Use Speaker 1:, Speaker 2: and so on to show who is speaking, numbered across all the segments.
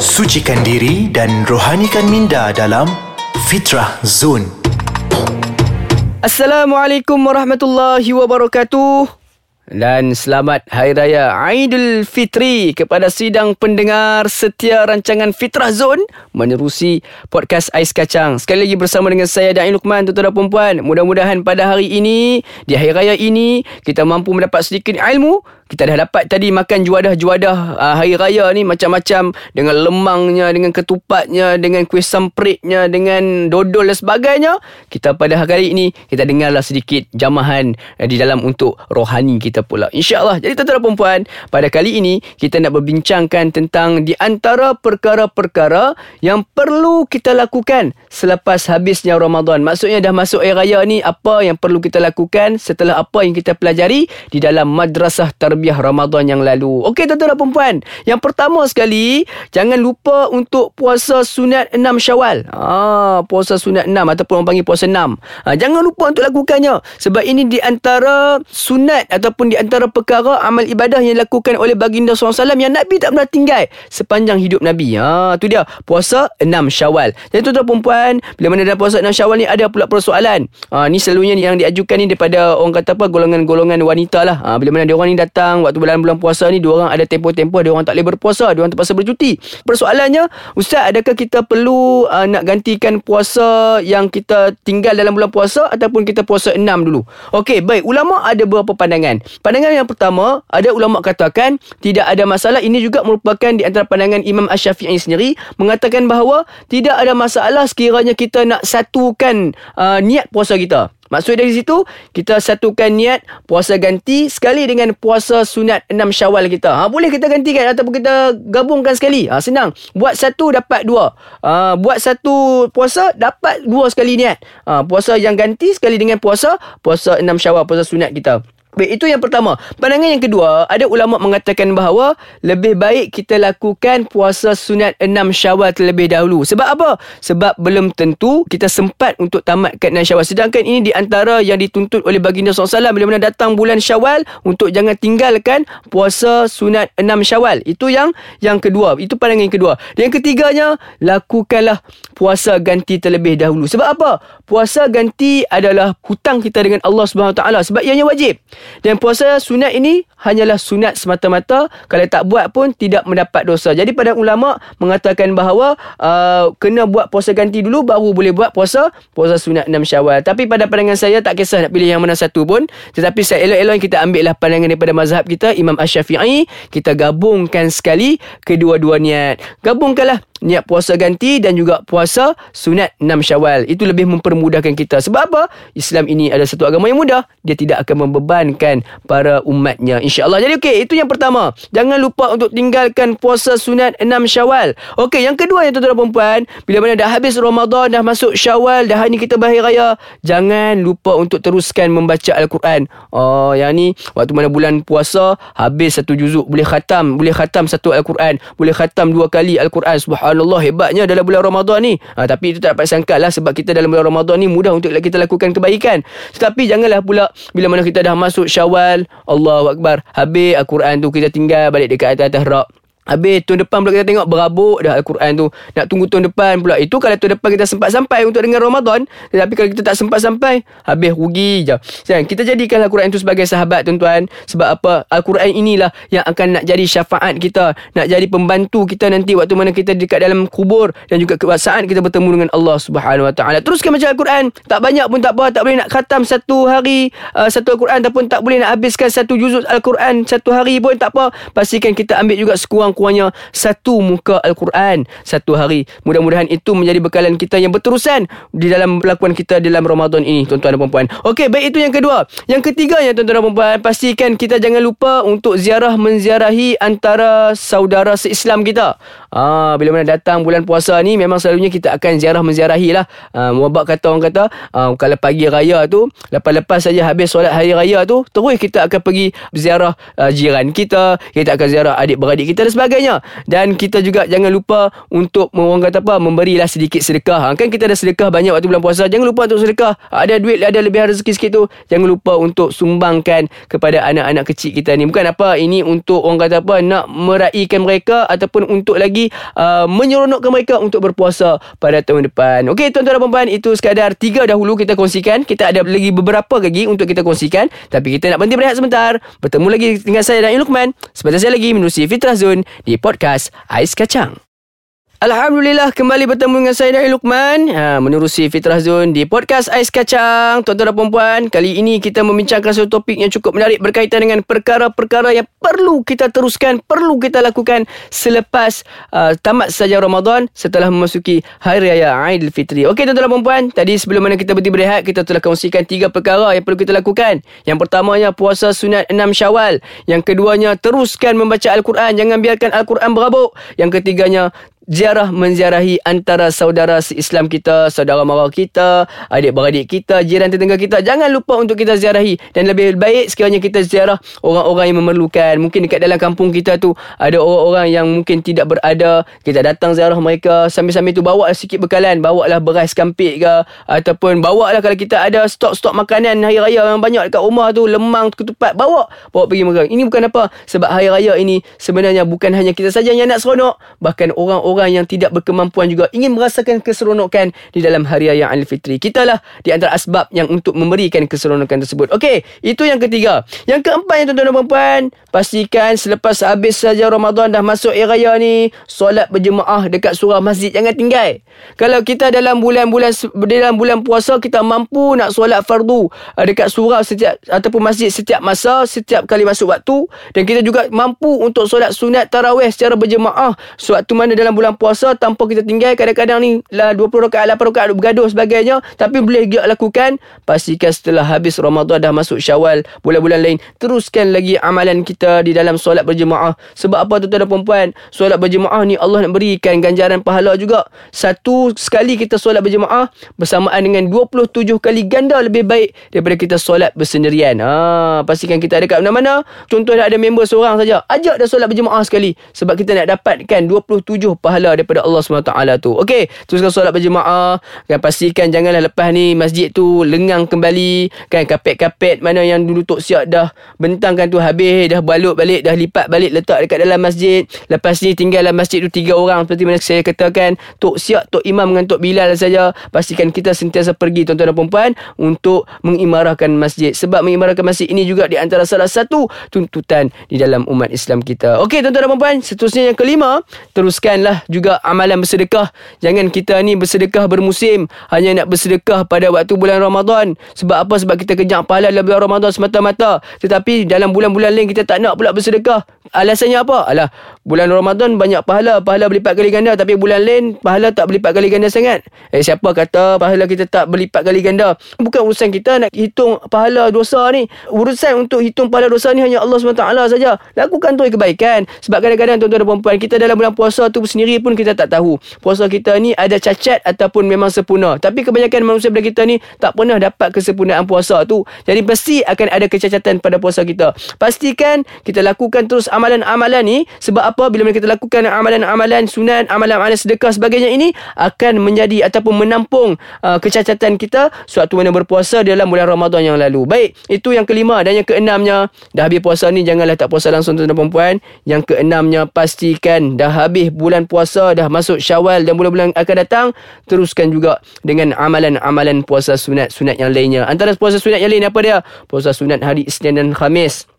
Speaker 1: Sucikan diri dan rohanikan minda dalam Fitrah Zone.
Speaker 2: Assalamualaikum warahmatullahi wabarakatuh. Dan selamat Hari Raya Aidil Fitri kepada sidang pendengar setia rancangan Fitrah Zone menerusi podcast Ais Kacang. Sekali lagi bersama dengan saya Dain Lukman, tuan-tuan dan puan Mudah-mudahan pada hari ini, di Hari Raya ini, kita mampu mendapat sedikit ilmu kita dah dapat tadi makan juadah-juadah uh, hari raya ni macam-macam dengan lemangnya, dengan ketupatnya, dengan kuih sampritnya, dengan dodol dan sebagainya. Kita pada hari ini kita dengarlah sedikit jamahan uh, di dalam untuk rohani kita pula. InsyaAllah. Jadi tuan-tuan dan perempuan, pada kali ini kita nak berbincangkan tentang di antara perkara-perkara yang perlu kita lakukan selepas habisnya Ramadan. Maksudnya dah masuk air raya ni apa yang perlu kita lakukan setelah apa yang kita pelajari di dalam madrasah tarbiyah Ramadan yang lalu. Okey tuan-tuan dan puan Yang pertama sekali, jangan lupa untuk puasa sunat 6 Syawal. Ah, puasa sunat 6 ataupun orang panggil puasa 6. Ah, jangan lupa untuk lakukannya sebab ini di antara sunat ataupun di antara perkara amal ibadah yang dilakukan oleh baginda SAW yang Nabi tak pernah tinggal sepanjang hidup Nabi. Ha, tu dia puasa 6 Syawal. Jadi tuan-tuan dan puan bila mana dalam puasa 6 Syawal ni ada pula persoalan. Ah, ni selalunya yang diajukan ni daripada orang kata apa golongan-golongan wanita lah. Ah, bila mana dia orang ni datang waktu bulan bulan puasa ni dua orang ada tempoh-tempoh dia orang tak boleh berpuasa dia orang terpaksa bercuti. Persoalannya ustaz adakah kita perlu uh, nak gantikan puasa yang kita tinggal dalam bulan puasa ataupun kita puasa enam dulu? Okey baik. Ulama ada beberapa pandangan. Pandangan yang pertama ada ulama katakan tidak ada masalah. Ini juga merupakan di antara pandangan Imam Asy-Syafi'i sendiri mengatakan bahawa tidak ada masalah sekiranya kita nak satukan uh, niat puasa kita Maksud dari situ kita satukan niat puasa ganti sekali dengan puasa sunat 6 Syawal kita. Ha boleh kita gantikan ataupun kita gabungkan sekali. Ha senang. Buat satu dapat dua. Ha buat satu puasa dapat dua sekali niat. Ha puasa yang ganti sekali dengan puasa puasa 6 Syawal puasa sunat kita. Baik, itu yang pertama. Pandangan yang kedua, ada ulama mengatakan bahawa lebih baik kita lakukan puasa sunat enam syawal terlebih dahulu. Sebab apa? Sebab belum tentu kita sempat untuk tamatkan enam syawal. Sedangkan ini di antara yang dituntut oleh baginda SAW bila mana datang bulan syawal untuk jangan tinggalkan puasa sunat enam syawal. Itu yang yang kedua. Itu pandangan yang kedua. Dan yang ketiganya, lakukanlah puasa ganti terlebih dahulu. Sebab apa? Puasa ganti adalah hutang kita dengan Allah SWT. Sebab ianya wajib. Dan puasa sunat ini hanyalah sunat semata-mata. Kalau tak buat pun tidak mendapat dosa. Jadi pada ulama mengatakan bahawa uh, kena buat puasa ganti dulu baru boleh buat puasa puasa sunat 6 Syawal. Tapi pada pandangan saya tak kisah nak pilih yang mana satu pun. Tetapi saya elok-elok kita ambil lah pandangan daripada mazhab kita Imam Ash-Syafi'i. Kita gabungkan sekali kedua-dua niat. Gabungkanlah niat puasa ganti dan juga puasa sunat 6 Syawal. Itu lebih mempermudahkan kita. Sebab apa? Islam ini adalah satu agama yang mudah. Dia tidak akan membebankan para umatnya. InsyaAllah. Jadi okey, itu yang pertama. Jangan lupa untuk tinggalkan puasa sunat 6 Syawal. Okey, yang kedua yang tuan-tuan dan puan bila mana dah habis Ramadan, dah masuk Syawal, dah hari ni kita bahir raya, jangan lupa untuk teruskan membaca Al-Quran. Oh, yang ni waktu mana bulan puasa habis satu juzuk, boleh khatam, boleh khatam satu Al-Quran, boleh khatam dua kali Al-Quran. Subhanallah subhanallah hebatnya dalam bulan Ramadan ni. Ha, tapi itu tak dapat sangka lah sebab kita dalam bulan Ramadan ni mudah untuk kita lakukan kebaikan. Tetapi janganlah pula bila mana kita dah masuk syawal, Allahu Akbar, habis Al-Quran tu kita tinggal balik dekat atas-atas rak. Habis tahun depan pula kita tengok berabuk dah Al-Quran tu. Nak tunggu tahun depan pula. Itu kalau tahun depan kita sempat sampai untuk dengar Ramadan. Tetapi kalau kita tak sempat sampai, habis rugi je. Sayang, kita jadikan Al-Quran itu sebagai sahabat tuan-tuan. Sebab apa? Al-Quran inilah yang akan nak jadi syafaat kita. Nak jadi pembantu kita nanti waktu mana kita dekat dalam kubur. Dan juga saat kita bertemu dengan Allah Subhanahu Wa Taala. Teruskan baca Al-Quran. Tak banyak pun tak apa. Tak boleh nak khatam satu hari uh, satu Al-Quran. Ataupun tak boleh nak habiskan satu juzuk Al-Quran satu hari pun tak apa. Pastikan kita ambil juga sekurang sekurang-kurangnya satu muka Al-Quran satu hari. Mudah-mudahan itu menjadi bekalan kita yang berterusan di dalam pelakuan kita dalam Ramadan ini, tuan-tuan dan puan-puan. Okey, baik itu yang kedua. Yang ketiga ya tuan-tuan dan puan-puan, pastikan kita jangan lupa untuk ziarah menziarahi antara saudara seislam kita. Ah, bila mana datang bulan puasa ni memang selalunya kita akan ziarah menziarahi lah. Ah, muabak kata orang kata, ah, kalau pagi raya tu, lepas-lepas saja habis solat hari raya tu, terus kita akan pergi ziarah ah, jiran kita, kita akan ziarah adik-beradik kita dan sebagainya. Dan kita juga jangan lupa untuk orang kata apa memberilah sedikit sedekah. Ha, kan kita ada sedekah banyak waktu bulan puasa. Jangan lupa untuk sedekah. Ada duit ada lebih rezeki sikit tu, jangan lupa untuk sumbangkan kepada anak-anak kecil kita ni. Bukan apa ini untuk orang kata apa nak meraihkan mereka ataupun untuk lagi uh, menyeronokkan mereka untuk berpuasa pada tahun depan. Okey tuan-tuan dan puan itu sekadar tiga dahulu kita kongsikan. Kita ada lagi beberapa lagi untuk kita kongsikan. Tapi kita nak berhenti berehat sebentar. Bertemu lagi dengan saya dan Lukman. Sebentar saya lagi menerusi Fitrah Zone di podcast Ais Kacang. Alhamdulillah kembali bertemu dengan saya Dahi Lukman. Ha, Menerusi Fitrah Zone di Podcast Ais Kacang. Tuan-tuan dan perempuan Kali ini kita membincangkan satu topik yang cukup menarik Berkaitan dengan perkara-perkara yang perlu kita teruskan Perlu kita lakukan selepas uh, tamat saja Ramadan Setelah memasuki Hari Raya Aidilfitri Okey tuan-tuan dan perempuan Tadi sebelum mana kita berhenti berehat Kita telah kongsikan tiga perkara yang perlu kita lakukan. Yang pertamanya puasa sunat 6 syawal. Yang keduanya teruskan membaca Al-Quran. Jangan biarkan Al-Quran berabuk. Yang ketiganya ziarah menziarahi antara saudara Islam kita, saudara mara kita, adik-beradik kita, jiran tetangga kita. Jangan lupa untuk kita ziarahi dan lebih baik sekiranya kita ziarah orang-orang yang memerlukan. Mungkin dekat dalam kampung kita tu ada orang-orang yang mungkin tidak berada. Kita datang ziarah mereka sambil-sambil tu bawa sikit bekalan, bawa lah beras kampik ke ataupun bawa lah kalau kita ada stok-stok makanan hari raya yang banyak dekat rumah tu, lemang, ketupat, bawa. Bawa pergi mereka. Ini bukan apa sebab hari raya ini sebenarnya bukan hanya kita saja yang nak seronok, bahkan orang-orang orang yang tidak berkemampuan juga ingin merasakan keseronokan di dalam Hari Raya Aidilfitri. Kita lah di antara asbab yang untuk memberikan keseronokan tersebut. Okey, itu yang ketiga. Yang keempat yang tuan-tuan dan puan pastikan selepas habis saja Ramadan dah masuk Hari Raya ni, solat berjemaah dekat surah masjid jangan tinggal. Kalau kita dalam bulan-bulan dalam bulan puasa kita mampu nak solat fardu uh, dekat surah setiap ataupun masjid setiap masa, setiap kali masuk waktu dan kita juga mampu untuk solat sunat tarawih secara berjemaah sewaktu mana dalam bulan puasa tanpa kita tinggal kadang-kadang ni lah 20 rakaat 8 rakaat bergaduh sebagainya tapi boleh giat lakukan. Pastikan setelah habis Ramadan dah masuk Syawal bulan-bulan lain teruskan lagi amalan kita di dalam solat berjemaah. Sebab apa tuan-tuan dan puan solat berjemaah ni Allah nak berikan ganjaran pahala juga. Satu sekali kita solat berjemaah bersamaan dengan 27 kali ganda lebih baik daripada kita solat bersendirian. Ha pastikan kita ada kat mana-mana. Contoh dah ada member seorang saja ajak dia solat berjemaah sekali. Sebab kita nak dapatkan 27 pahala daripada Allah SWT tu. Okey, teruskan solat berjemaah. Kan pastikan janganlah lepas ni masjid tu lengang kembali. Kan kapet-kapet mana yang dulu Tok Siap dah bentangkan tu habis. Dah balut balik, dah lipat balik letak dekat dalam masjid. Lepas ni tinggal dalam masjid tu tiga orang. Seperti mana saya katakan. Tok Siap, Tok Imam dengan Tok Bilal saja. Pastikan kita sentiasa pergi tuan-tuan dan perempuan. Untuk mengimarahkan masjid. Sebab mengimarahkan masjid ini juga di antara salah satu tuntutan di dalam umat Islam kita. Okey tuan-tuan dan perempuan. Seterusnya yang kelima. Teruskanlah juga amalan bersedekah. Jangan kita ni bersedekah bermusim. Hanya nak bersedekah pada waktu bulan Ramadan. Sebab apa? Sebab kita kejar pahala dalam bulan Ramadan semata-mata. Tetapi dalam bulan-bulan lain kita tak nak pula bersedekah. Alasannya apa? Alah, bulan Ramadan banyak pahala. Pahala berlipat kali ganda. Tapi bulan lain pahala tak berlipat kali ganda sangat. Eh, siapa kata pahala kita tak berlipat kali ganda? Bukan urusan kita nak hitung pahala dosa ni. Urusan untuk hitung pahala dosa ni hanya Allah SWT saja. Lakukan tu kebaikan. Sebab kadang-kadang tuan-tuan dan perempuan kita dalam bulan puasa tu sendiri pun kita tak tahu puasa kita ni ada cacat ataupun memang sempurna tapi kebanyakan manusia pada kita ni tak pernah dapat kesempurnaan puasa tu jadi pasti akan ada kecacatan pada puasa kita pastikan kita lakukan terus amalan-amalan ni sebab apa bila kita lakukan amalan-amalan sunat amalan-amalan sedekah sebagainya ini akan menjadi ataupun menampung uh, kecacatan kita suatu mana berpuasa dalam bulan Ramadan yang lalu. Baik itu yang kelima. Dan yang keenamnya dah habis puasa ni janganlah tak puasa langsung tuan-tuan dan puan yang keenamnya pastikan dah habis bulan puasa dah masuk syawal dan bulan-bulan akan datang teruskan juga dengan amalan-amalan puasa sunat-sunat yang lainnya. Antara puasa sunat yang lain apa dia? Puasa sunat hari Isnin dan Khamis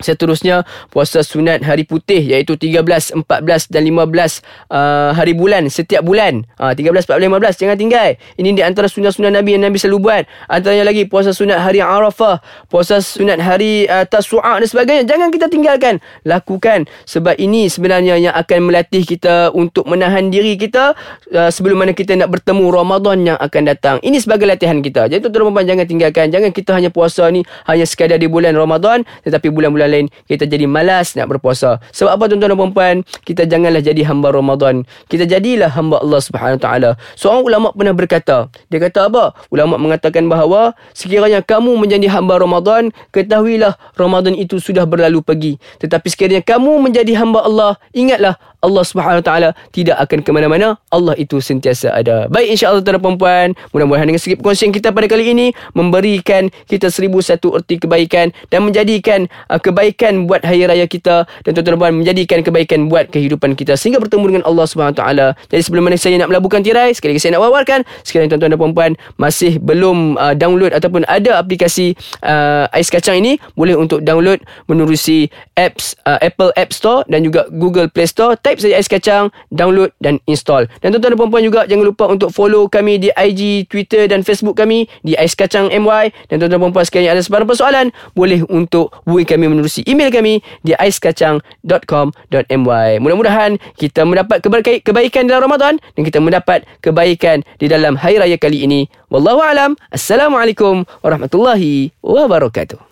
Speaker 2: Seterusnya puasa sunat hari putih iaitu 13, 14 dan 15 uh, hari bulan setiap bulan. Uh, 13, 14, 15 jangan tinggal. Ini di antara sunat-sunat Nabi yang Nabi selalu buat. Antaranya lagi puasa sunat hari Arafah, puasa sunat hari uh, Tasu'a dan sebagainya. Jangan kita tinggalkan. Lakukan sebab ini sebenarnya yang akan melatih kita untuk menahan diri kita uh, sebelum mana kita nak bertemu Ramadan yang akan datang. Ini sebagai latihan kita. Jadi tuan-tuan jangan tinggalkan. Jangan kita hanya puasa ni hanya sekadar di bulan Ramadan tetapi bulan-bulan lain kita jadi malas nak berpuasa. Sebab apa tuan-tuan dan puan-puan? Kita janganlah jadi hamba Ramadan. Kita jadilah hamba Allah Taala. Seorang ulama pernah berkata, dia kata apa? Ulama mengatakan bahawa sekiranya kamu menjadi hamba Ramadan, ketahuilah Ramadan itu sudah berlalu pergi. Tetapi sekiranya kamu menjadi hamba Allah, ingatlah Allah Subhanahu Taala tidak akan ke mana-mana. Allah itu sentiasa ada. Baik insya-Allah tuan-tuan dan puan-puan, mudah-mudahan dengan sikit perkongsian kita pada kali ini memberikan kita seribu satu erti kebaikan dan menjadikan uh, kebaikan buat hari raya kita dan tuan-tuan puan menjadikan kebaikan buat kehidupan kita sehingga bertemu dengan Allah Subhanahu Taala. Jadi sebelum mana saya nak melabuhkan tirai, sekali lagi saya nak wawarkan sekiranya tuan-tuan dan puan-puan masih belum uh, download ataupun ada aplikasi uh, ais kacang ini, boleh untuk download menerusi apps uh, Apple App Store dan juga Google Play Store type saja Ais Kacang, download dan install. Dan tuan-tuan dan puan-puan juga jangan lupa untuk follow kami di IG, Twitter dan Facebook kami di Ais Kacang MY. Dan tuan-tuan dan puan-puan sekalian ada sebarang persoalan, boleh untuk hubungi kami menerusi email kami di aiskacang.com.my. Mudah-mudahan kita mendapat kebaikan dalam Ramadan dan kita mendapat kebaikan di dalam hari raya kali ini. Wallahu alam. Assalamualaikum warahmatullahi wabarakatuh.